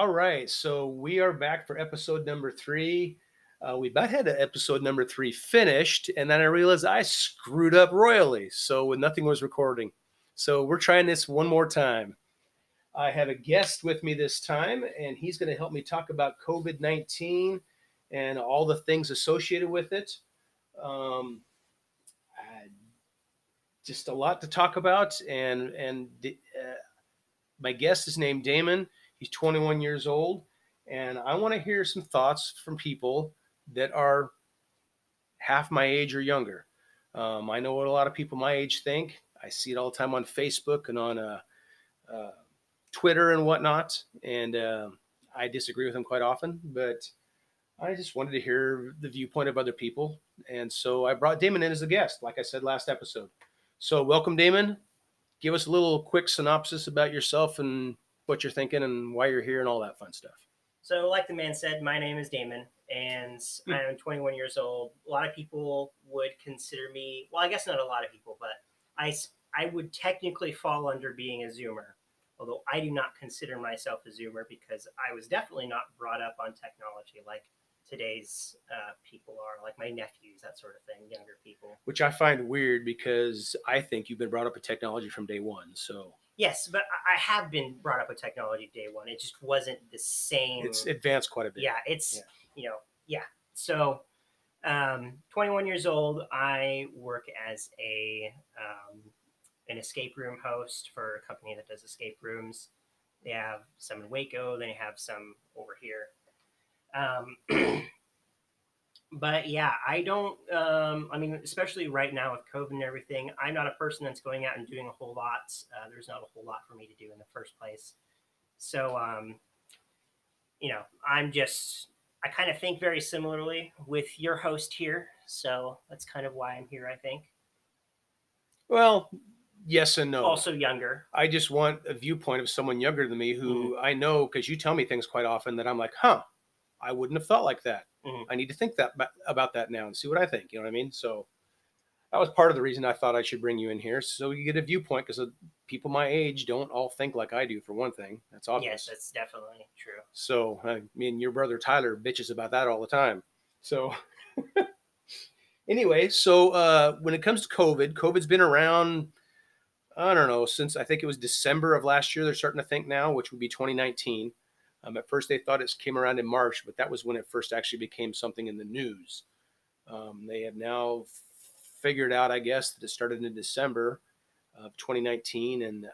All right, so we are back for episode number three. Uh, we about had episode number three finished, and then I realized I screwed up royally, so nothing was recording. So we're trying this one more time. I have a guest with me this time, and he's going to help me talk about COVID 19 and all the things associated with it. Um, just a lot to talk about, and and uh, my guest is named Damon. He's 21 years old, and I want to hear some thoughts from people that are half my age or younger. Um, I know what a lot of people my age think. I see it all the time on Facebook and on uh, uh, Twitter and whatnot, and uh, I disagree with them quite often. But I just wanted to hear the viewpoint of other people, and so I brought Damon in as a guest, like I said last episode. So, welcome, Damon. Give us a little quick synopsis about yourself and what you're thinking and why you're here and all that fun stuff. So, like the man said, my name is Damon, and hmm. I'm 21 years old. A lot of people would consider me, well, I guess not a lot of people, but I, I would technically fall under being a Zoomer, although I do not consider myself a Zoomer because I was definitely not brought up on technology like today's uh, people are, like my nephews, that sort of thing, younger people. Which I find weird because I think you've been brought up with technology from day one. So yes, but I have been brought up with technology day one. It just wasn't the same. It's advanced quite a bit. Yeah, it's yeah. you know yeah. So, um, 21 years old. I work as a um, an escape room host for a company that does escape rooms. They have some in Waco. They have some over here. Um, but yeah, I don't. Um, I mean, especially right now with COVID and everything, I'm not a person that's going out and doing a whole lot. Uh, there's not a whole lot for me to do in the first place. So, um, you know, I'm just. I kind of think very similarly with your host here, so that's kind of why I'm here. I think. Well, yes and no. Also younger. I just want a viewpoint of someone younger than me who mm-hmm. I know because you tell me things quite often that I'm like, huh, I wouldn't have thought like that. Mm-hmm. I need to think that about that now and see what I think. You know what I mean? So that was part of the reason I thought I should bring you in here, so you get a viewpoint. Because people my age don't all think like I do. For one thing, that's obvious. Yes, that's definitely true. So I mean, your brother Tyler bitches about that all the time. So anyway, so uh, when it comes to COVID, COVID's been around. I don't know since I think it was December of last year. They're starting to think now, which would be 2019. Um, at first, they thought it came around in March, but that was when it first actually became something in the news. Um, they have now figured out, I guess, that it started in December of 2019, and uh,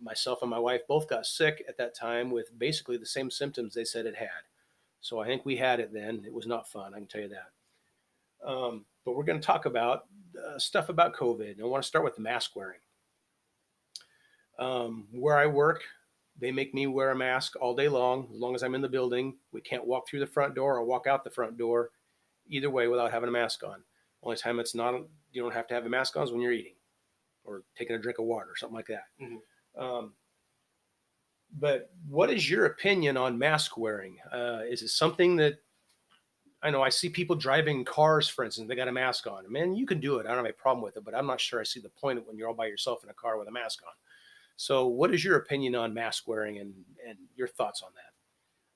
myself and my wife both got sick at that time with basically the same symptoms they said it had. So I think we had it then. It was not fun, I can tell you that. Um, but we're going to talk about uh, stuff about COVID. And I want to start with mask wearing. Um, where I work, they make me wear a mask all day long, as long as I'm in the building. We can't walk through the front door or walk out the front door, either way, without having a mask on. Only time it's not, you don't have to have a mask on is when you're eating or taking a drink of water or something like that. Mm-hmm. Um, but what is your opinion on mask wearing? Uh, is it something that I know I see people driving cars, for instance, they got a mask on. Man, you can do it. I don't have a problem with it, but I'm not sure I see the point of when you're all by yourself in a car with a mask on. So, what is your opinion on mask wearing and, and your thoughts on that?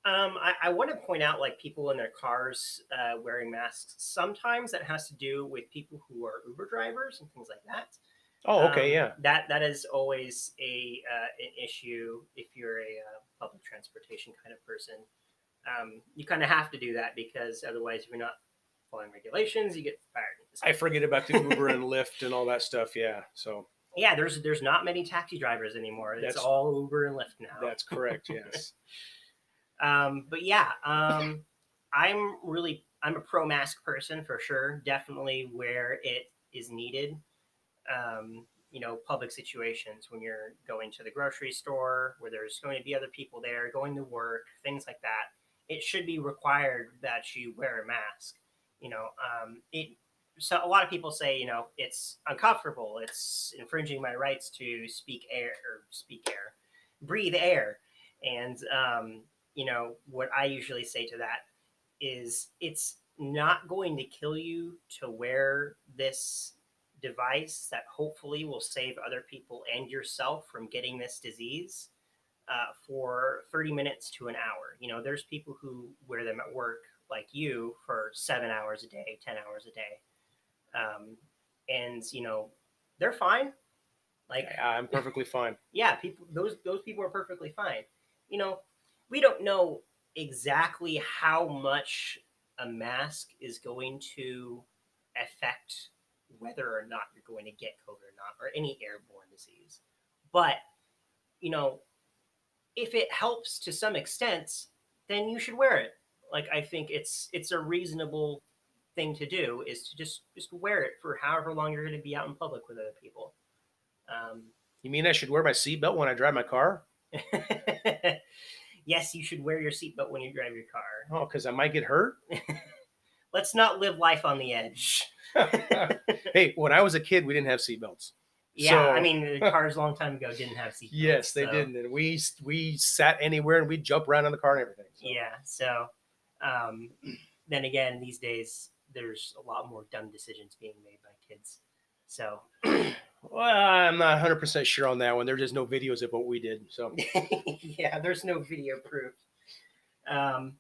Um, I, I, want to point out, like people in their cars uh, wearing masks. Sometimes that has to do with people who are Uber drivers and things like that. Oh, okay, um, yeah. That that is always a uh, an issue if you're a uh, public transportation kind of person. Um, you kind of have to do that because otherwise, if you're not following regulations, you get fired. I forget about the Uber and Lyft and all that stuff. Yeah, so yeah, there's there's not many taxi drivers anymore. It's that's, all Uber and Lyft now. That's correct. Yes. um, but yeah, um, I'm really I'm a pro mask person for sure. Definitely where it is needed. Um, you know, public situations when you're going to the grocery store, where there's going to be other people there, going to work, things like that. It should be required that you wear a mask. You know, um, it so a lot of people say, you know, it's uncomfortable. It's infringing my rights to speak air or speak air, breathe air. And, um, you know, what I usually say to that is it's not going to kill you to wear this device that hopefully will save other people and yourself from getting this disease. uh, for 30 minutes to an hour. You know, there's people who wear them at work, like you, for seven hours a day, 10 hours a day. Um, and, you know, they're fine. Like, I'm perfectly fine. yeah, people those those people are perfectly fine. You know, we don't know exactly how much a mask is going to affect whether or not you're going to get COVID or not, or any airborne disease. But you know, if it helps to some extent, then you should wear it. Like I think it's it's a reasonable thing to do is to just just wear it for however long you're going to be out in public with other people. Um, You mean I should wear my seatbelt when I drive my car? yes, you should wear your seatbelt when you drive your car. Oh, because I might get hurt. Let's not live life on the edge. hey, when I was a kid, we didn't have seatbelts. Yeah, So- I mean, the cars a long time ago didn't have seatbelts. Yes, they so- didn't, and we we sat anywhere and we'd jump around in the car and everything. So. Yeah, so um, then again, these days there's a lot more dumb decisions being made by kids. So Well, I'm not 100 percent sure on that one. There's just no videos of what we did. So yeah, there's no video proof. Um,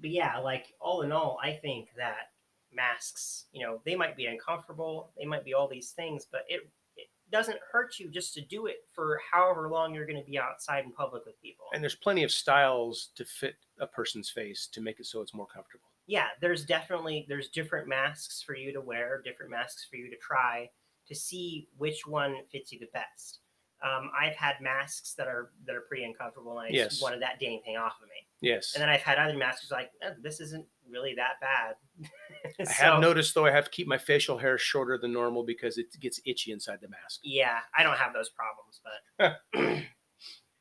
but yeah, like all in all, I think that masks, you know, they might be uncomfortable, they might be all these things, but it it doesn't hurt you just to do it for however long you're going to be outside in public with people. and there's plenty of styles to fit a person's face to make it so it's more comfortable. Yeah, there's definitely there's different masks for you to wear, different masks for you to try to see which one fits you the best. Um, I've had masks that are that are pretty uncomfortable, and I Yes. just wanted that dang thing off of me. Yes. And then I've had other masks like eh, this isn't really that bad. I have noticed though I have to keep my facial hair shorter than normal because it gets itchy inside the mask. Yeah, I don't have those problems, but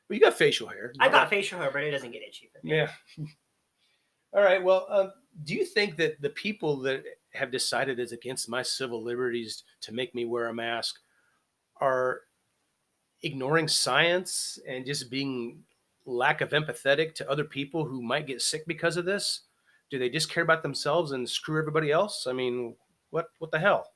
But you got facial hair. I got facial hair, but it doesn't get itchy for me. Yeah. All right. Well, um, do you think that the people that have decided it's against my civil liberties to make me wear a mask are ignoring science and just being lack of empathetic to other people who might get sick because of this? Do they just care about themselves and screw everybody else? I mean, what what the hell?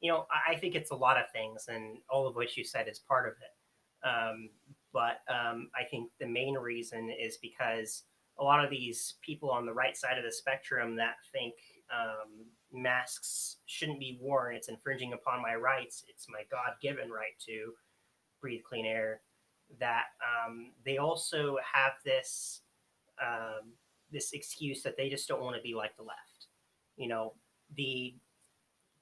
you know, I- think it's a lot of things, and all of what you said is part of it. Um, but um, I think the main reason is because a lot of these people on the right side of the spectrum that think um, masks shouldn't be worn, it's infringing upon my rights, it's my God given right to breathe clean air, that um, they also have this. Um, this excuse that they just don't want to be like the left. You know, the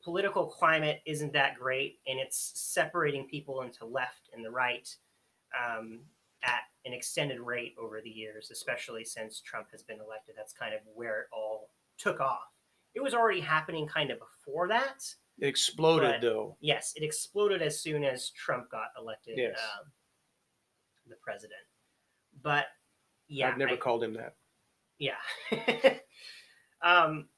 political climate isn't that great, and it's separating people into left and the right um, at an extended rate over the years, especially since Trump has been elected. That's kind of where it all took off. It was already happening kind of before that. It exploded But- though. Yes, it exploded as soon as Trump got elected Yes. um, the president. But yeah, I've never I- called him that. yeah. um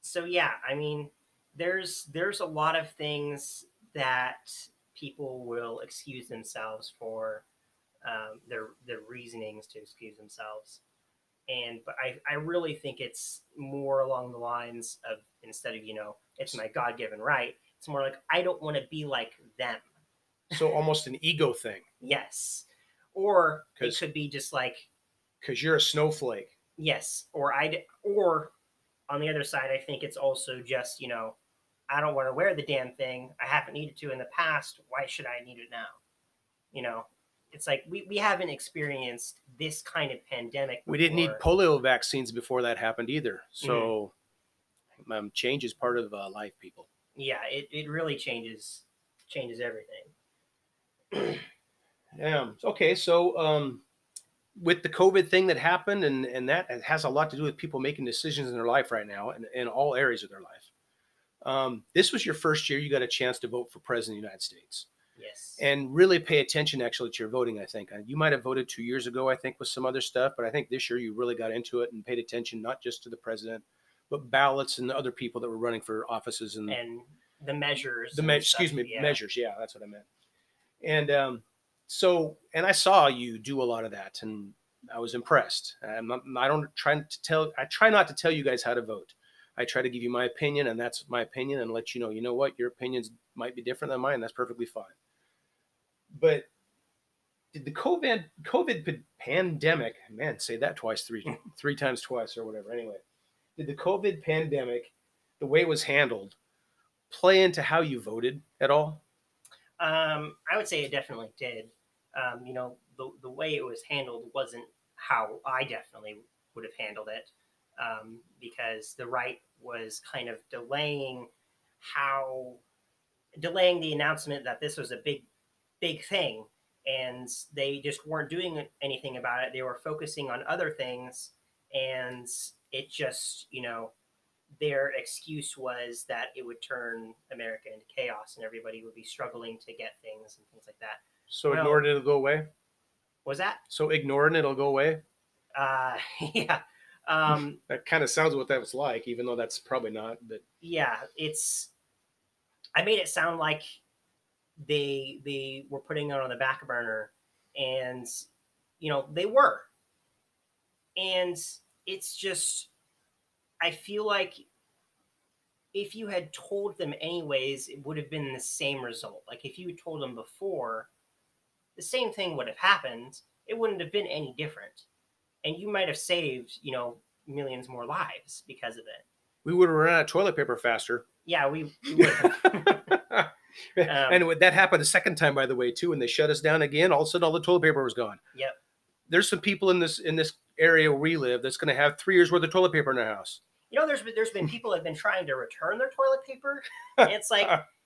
so yeah, I mean there's there's a lot of things that people will excuse themselves for um, their their reasonings to excuse themselves. And but I, I really think it's more along the lines of instead of, you know, it's my God given right, it's more like I don't want to be like them. So almost an ego thing Yes. Or it could be just like because you're a snowflake. Yes, or I or on the other side, I think it's also just you know, I don't want to wear the damn thing. I haven't needed to in the past. Why should I need it now? You know, it's like we, we haven't experienced this kind of pandemic. We didn't need polio vaccines before that happened either. So um, change is part of uh, life, people. Yeah, it, it really changes changes everything. Yeah. Okay. So um, with the COVID thing that happened, and and that has a lot to do with people making decisions in their life right now, and in all areas of their life. Um, this was your first year. You got a chance to vote for president of the United States, Yes. and really pay attention actually to your voting. I think Uh, you might have voted two years ago. I think with some other stuff, but I think this year you really got into it and paid attention not just to the president, but ballots and the other people that were running for offices and and the measures. the me- stuff, excuse me yeah. measures yeah that's what i meant and um so and i saw you do a lot of that and i was impressed I'm not, i don't try to tell i try not to tell you guys how to vote i try to give you my opinion and that's my opinion and let you know you know what your opinions might be different than mine that's perfectly fine but did the COVID COVID pandemic? Man, say that twice, three three times twice or whatever. Anyway, did the COVID pandemic, the way it was handled, play into how you voted at all? Um, I would say it definitely did. Um, you know, the, the way it was handled wasn't how I definitely would have handled it um, because the right was kind of delaying how, delaying the announcement that this was a big, big thing. And they just weren't doing anything about it. They were focusing on other things. And it just, you know, their excuse was that it would turn America into chaos and everybody would be struggling to get things and things like that. So Well- ignoring it'll go away. Was that? So ignoring it'll go away. Uh, yeah. Um, That kind of sounds what that was like, even though that's probably not. But yeah, it's. I made it sound like they they were putting it on the back burner, and you know they were. And it's just, I feel like if you had told them anyways, it would have been the same result. Like if you told them before, the same thing would have happened. It wouldn't have been any different, and you might have saved, you know, millions more lives because of it. we would have run out of toilet paper faster. Yeah, we, we would have. and um, that happened a second time, by the way, too, when they shut us down again. All of a sudden, all the toilet paper was gone. Yep. There's some people in this in this area where we live that's going to have three years worth of toilet paper in their house. You know, there's been, there's been people that have been trying to return their toilet paper. And it's like,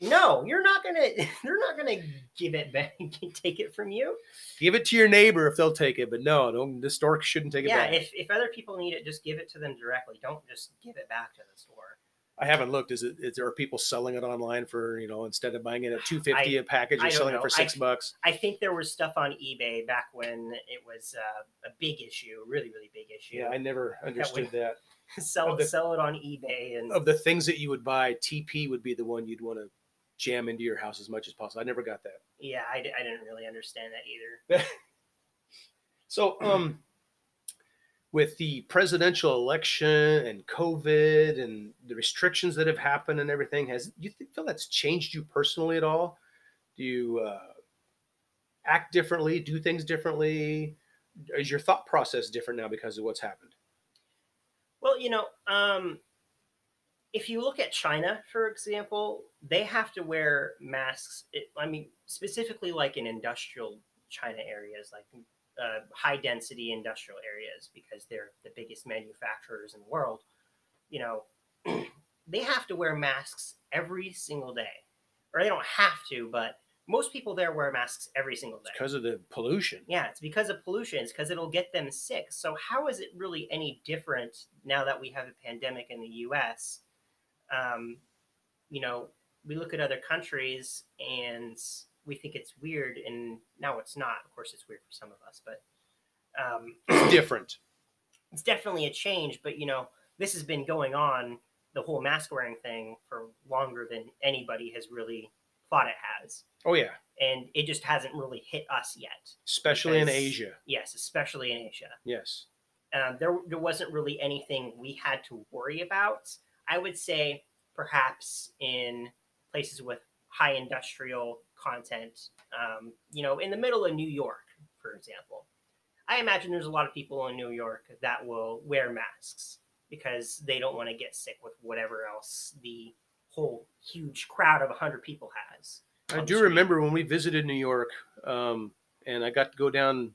no, you're not gonna, they're not gonna give it back, take it from you. Give it to your neighbor if they'll take it, but no, don't. The store shouldn't take it Yeah, back. if if other people need it, just give it to them directly. Don't just give it back to the store. I haven't looked. Is it? Is there are people selling it online for you know instead of buying it at two fifty a package, you're selling it for six I- bucks. I think there was stuff on eBay back when it was uh, a big issue, really, really big issue. Yeah, I never understood that. sell of the- sell it on eBay and Of the things that you would buy, TP would be the one you'd want to jam into your house as much as possible. I never got that. yeah, I, didn't really understand that either. So, um, with the presidential election and COVID and the restrictions that have happened and everything, has you feel that's changed you personally at all? Do you uh, act differently? Do things differently? Is your thought process different now because of what's happened? Well, you know, um, if you look at China, for example, they have to wear masks. It, I mean, specifically like in industrial China areas, like uh, high density industrial areas, because they're the biggest manufacturers in the world. You know, they have to wear masks every single day, or they don't have to, but most people there wear masks every single day. Because of the pollution. Yeah, it's because of pollution. It's because it'll get them sick. So how is it really any different now that we have a pandemic in the U.S.? Um, you know, we look at other countries and we think it's weird, and now it's not. Of course, it's weird for some of us, but um, It's different. it's definitely a change. But you know, this has been going on the whole mask wearing thing for longer than anybody has really thought it has, Oh yeah, and it just hasn't really hit us yet. especially in Asia. Yes, especially in Asia. Yes. um, there there wasn't really anything we had to worry about. I would say perhaps in places with high industrial content, um, you know, in the middle of New York, for example. I imagine there's a lot of people in New York that will wear masks because they don't want to get sick with whatever else the whole huge crowd of 100 people has. I do remember when we visited New York, um, and I got to go down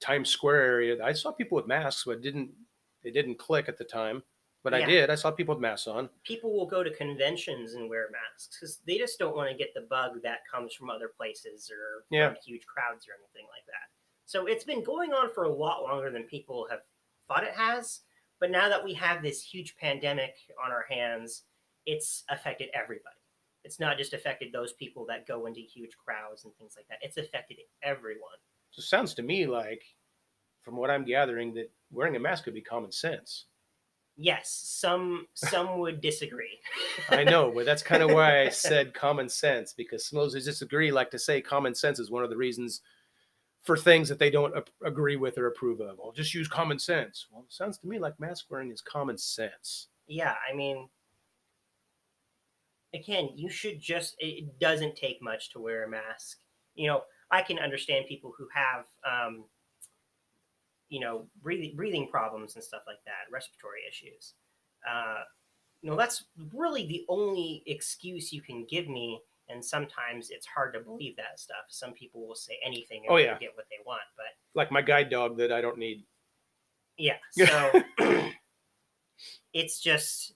Times Square area. I saw people with masks, but didn't they didn't click at the time. But I did. I saw people with masks on. people will go to conventions and wear masks because they just don't want to get the bug that comes from other places or Yeah. from huge crowds or anything like that. So it's been going on for a lot longer than people have thought it has. But now that we have this huge pandemic on our hands, it's affected everybody. It's not just affected those people that go into huge crowds and things like that. It's affected everyone. So it sounds to me like, from what I'm gathering, that wearing a mask could be common sense. Yes, some some would disagree. I know, but that's kind of why I said common sense because some of those who disagree like to say common sense is one of the reasons for things that they don't agree with or approve of. Well, just use common sense. Well, it sounds to me like mask wearing is common sense. yeah i mean again you should just it doesn't take much to wear a mask you know I can understand people who have, um, you know, breathing breathing problems and stuff like that, respiratory issues. Uh, you know, that's really the only excuse you can give me. And sometimes it's hard to believe that stuff. Some people will say anything and Oh, yeah. get what they want, but Like my guide dog that I don't need. yeah. So it's just,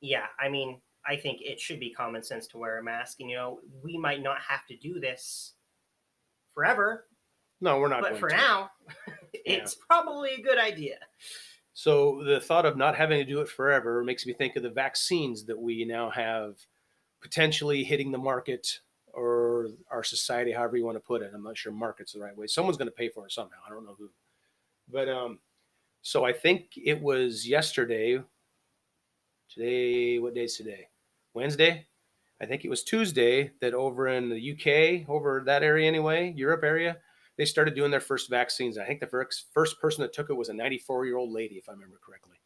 yeah. I mean, I think it should be common sense to wear a mask. And you know, we might not have to do this forever, No, we're not. but for to. now, it's probably a good idea. So the thought of not having to do it forever makes me think of the vaccines that we now have potentially hitting the market or our society, however you want to put it. I'm not sure market's the right way. Someone's going to pay for it somehow. I don't know who. But um, so I think it was yesterday. Today, what day is today? Wednesday. I think it was Tuesday that over in the UK, over that area anyway, Europe area, they started doing their first vaccines. I think the first first person that took it was a 94 year old lady, if I remember correctly.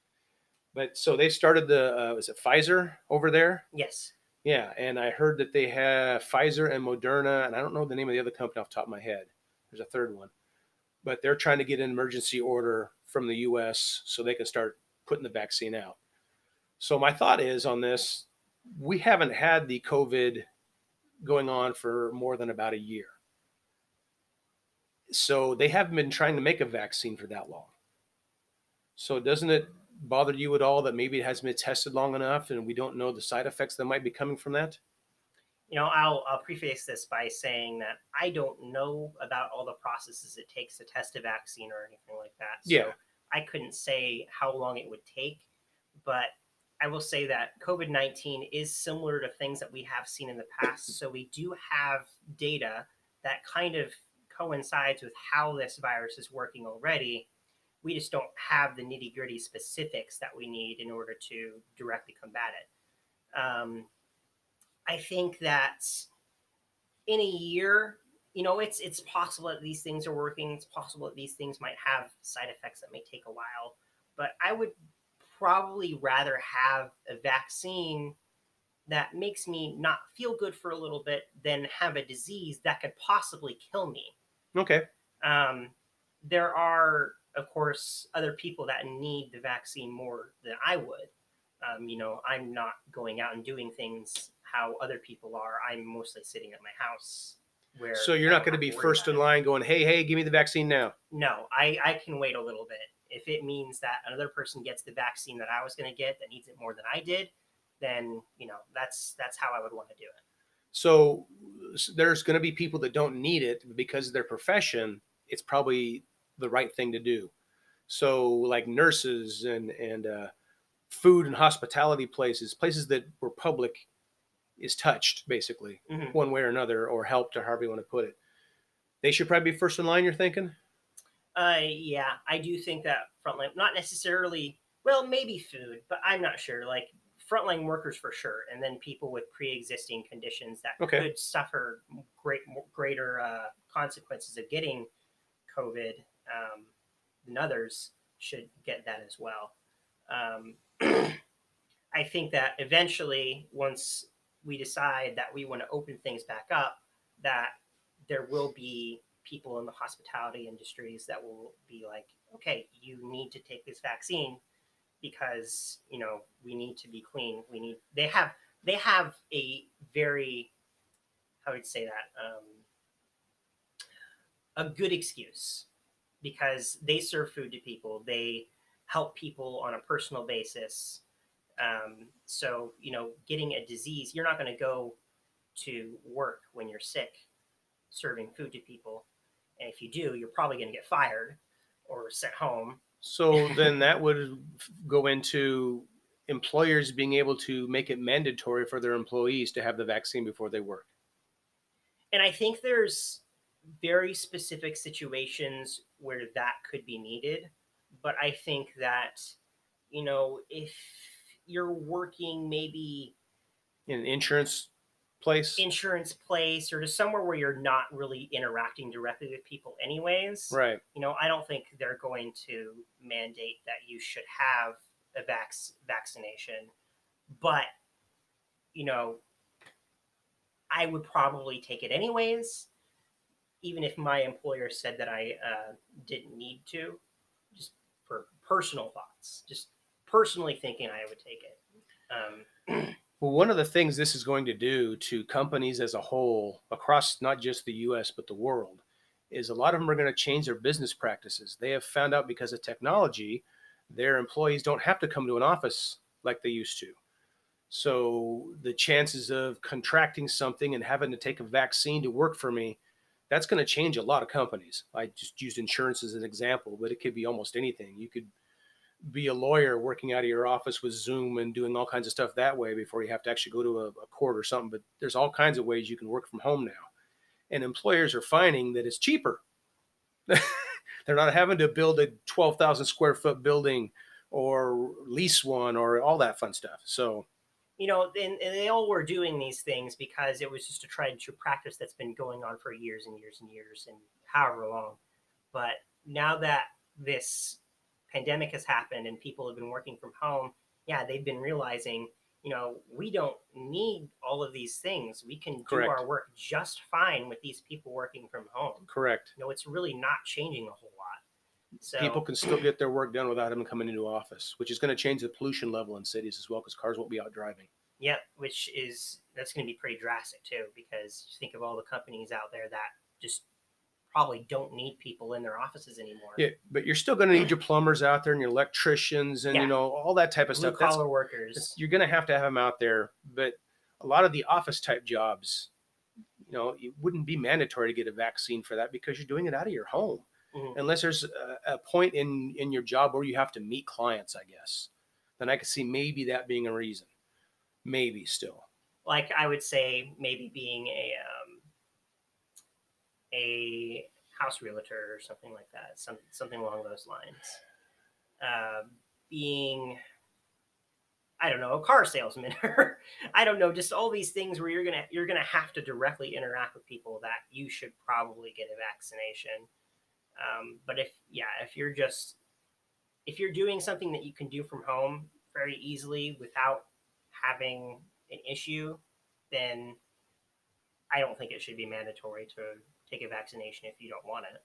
But so they started the uh, was it Pfizer over there? Yes. Yeah, and I heard that they have Pfizer and Moderna, and I don't know the name of the other company off the top of my head. There's a third one, but they're trying to get an emergency order from the U.S. so they can start putting the vaccine out. So my thought is on this: we haven't had the COVID going on for more than about a year. So they haven't been trying to make a vaccine for that long. So doesn't it bother you at all that maybe it hasn't been tested long enough and we don't know the side effects that might be coming from that? You know, I'll I'll preface this by saying that I don't know about all the processes it takes to test a vaccine or anything like that. So Yeah. I couldn't say how long it would take, but I will say that COVID 19 is similar to things that we have seen in the past. So we do have data that kind of coincides with how this virus is working already. We just don't have the nitty gritty specifics that we need in order to directly combat it. Um, I think that in a year, you know, it's it's possible that these things are working. It's possible that these things might have side effects that may take a while. But I would probably rather have a vaccine that makes me not feel good for a little bit than have a disease that could possibly kill me. Okay. Um, there are, of course, other people that need the vaccine more than I would. Um, you know, I'm not going out and doing things how other people are. I'm mostly sitting at my house. Where So you're not going to be first in line going, hey, hey, give me the vaccine now. No, I, I can wait a little bit. If it means that another person gets the vaccine that I was going to get that needs it more than I did, then you know that's that's how I would want to do it. So there's going to be people that don't need it because of their profession. It's probably the right thing to do. So like nurses and and uh, food and hospitality places, places that were public, is touched basically Mhm. one way or another, or helped, or however you want to put it. They should probably be first in line. You're thinking? Uh, yeah, I do think that frontline, not necessarily, well, maybe food, but I'm not sure. Like frontline workers for sure, and then people with pre-existing conditions that Okay. could suffer great greater uh, consequences of getting COVID um, than others should get that as well. Um, I think that eventually, once we decide that we want to open things back up, that there will be people in the hospitality industries that will be like, okay, you need to take this vaccine because you know we need to be clean. We need they have they have a very how would say that um, a good excuse because they serve food to people. They help people on a personal basis. Um, so you know, getting a disease, you're not going to go to work when you're sick serving food to people. And if you do, you're probably going to get fired or sent home. So then that would go into employers being able to make it mandatory for their employees to have the vaccine before they work. And I think there's very specific situations where that could be needed. But I think that, you know, if you're working maybe In insurance place, insurance place or to somewhere where you're not really interacting directly with people anyways right? you know i don't think they're going to mandate that you should have a vac- vaccination but you know i would probably take it anyways even if my employer said that I uh, didn't need to, just for personal thoughts, just personally thinking I would take it. Um, Well, one of the things this is going to do to companies as a whole across not just the US, but the world, is a lot of them are going to change their business practices. They have found out because of technology, their employees don't have to come to an office like they used to. So the chances of contracting something and having to take a vaccine to work for me, that's going to change a lot of companies. I just used insurance as an example, but it could be almost anything. You could be a lawyer working out of your office with Zoom and doing all kinds of stuff that way before you have to actually go to a, a court or something. But there's all kinds of ways you can work from home now. And employers are finding that it's cheaper. They're not having to build a 12,000 square foot building or lease one or all that fun stuff. So, you know, and, and they all were doing these things because it was just a tried and true practice that's been going on for years and years and years and however long. But now that this pandemic has happened and people have been working from home, yeah, they've been realizing, you know, we don't need all of these things. We can Correct. do our work just fine with these people working from home. correct. You know, it's really not changing a whole lot. So People can still get their work done without them coming into office, which is going to change the pollution level in cities as well because cars won't be out driving. Yeah, which is that's going to be pretty drastic too, because you think of all the companies out there that just probably don't need people in their offices anymore. Yeah, but you're still going to need your plumbers out there and your electricians and Yeah. you know all that type of Blue stuff. That's collar workers. It's- you're going to have to have them out there but a lot of the office type jobs you know it wouldn't be mandatory to get a vaccine for that because you're doing it out of your home Mhm. unless there's a, a point in in your job where you have to meet clients i guess then i could see maybe that being a reason maybe still Like I would say, maybe being a um, a house realtor or something like that, some something along those lines. Uh, being I don't know, a car salesman or I don't know, just all these things where you're gonna you're gonna have to directly interact with people that you should probably get a vaccination. Um, but if yeah, if you're just if you're doing something that you can do from home very easily without having an issue, then I don't think it should be mandatory to take a vaccination if you don't want it.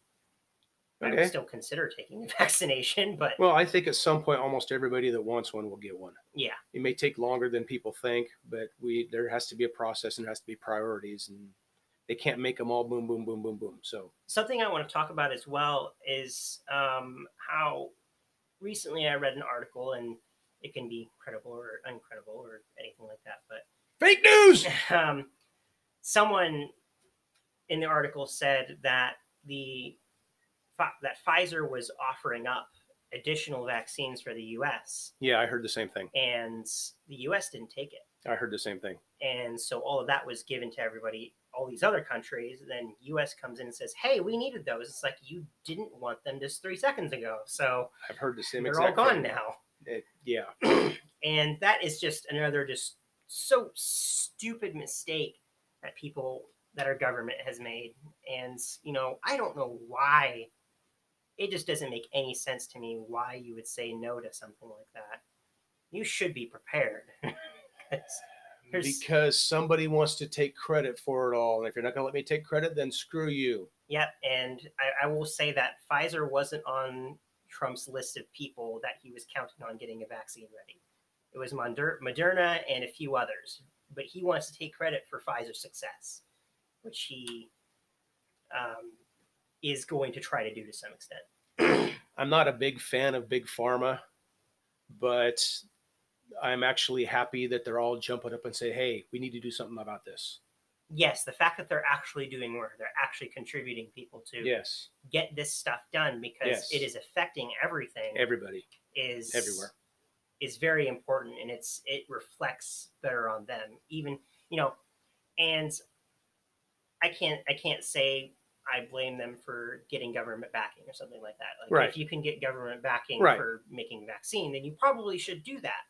I okay. would still consider taking a vaccination, but well i think at some point almost everybody that wants one will get one. Yeah, it may take longer than people think but we there has to be a process and there has to be priorities and they can't make them all boom boom boom boom boom. So something I want to talk about as well is um, how recently I read an article, and it can be credible or uncredible or anything like that, but fake news! um, someone in the article said that the that Pfizer was offering up additional vaccines for the U.S. yeah i heard the same thing and the U.S. didn't take it, i heard the same thing and so all of that was given to everybody, all these other countries. Then U.S. comes in and says, "Hey, we needed those." It's like you didn't want them just three seconds ago, so i've heard the same they're all gone thing. now. It, yeah and that is just another just so stupid mistake that people that our government has made and you know i don't know why it just doesn't make any sense to me why you would say no to something like that you should be prepared 'Cause because somebody wants to take credit for it all. And if you're not going to let me take credit, then screw you. Yep, and I, I will say that Pfizer wasn't on Trump's list of people that he was counting on getting a vaccine ready. It was Moderna and a few others, but he wants to take credit for Pfizer's success, which he um, is going to try to do to some extent. I'm not a big fan of big pharma, but I'm actually happy that they're all jumping up and say, "Hey, we need to do something about this." Yes, the fact that they're actually doing work, they're actually contributing people to Yes, get this stuff done because Yes. it is affecting everything. everybody, is everywhere. is very important and it's it reflects better on them even you know and i can't i can't say i blame them for getting government backing or something like that like Right. if you can get government backing Right. for making vaccine then you probably should do that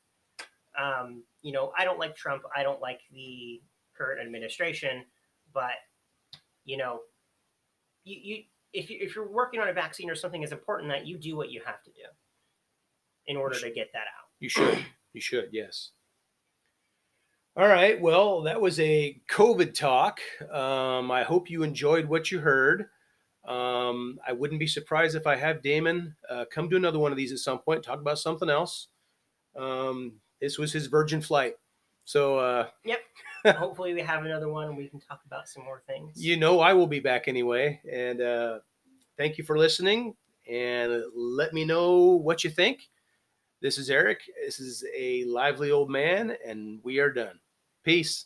um, you know i don't like trump i don't like the current administration but you know you, you if, you if you're working on a vaccine or something as important that you do what you have to do in order to get that out You should. You should. Yes. All right. Well, that was a COVID talk. Um, I hope you enjoyed what you heard. Um, I wouldn't be surprised if I have Damon uh, come to another one of these at some point, talk about something else. Um, this was his virgin flight. So, uh, yep. Hopefully, we have another one and we can talk about some more things. you know, I will be back anyway. And uh, thank you for listening. And let me know what you think. This is Eric. This is a lively old man, and we are done. Peace.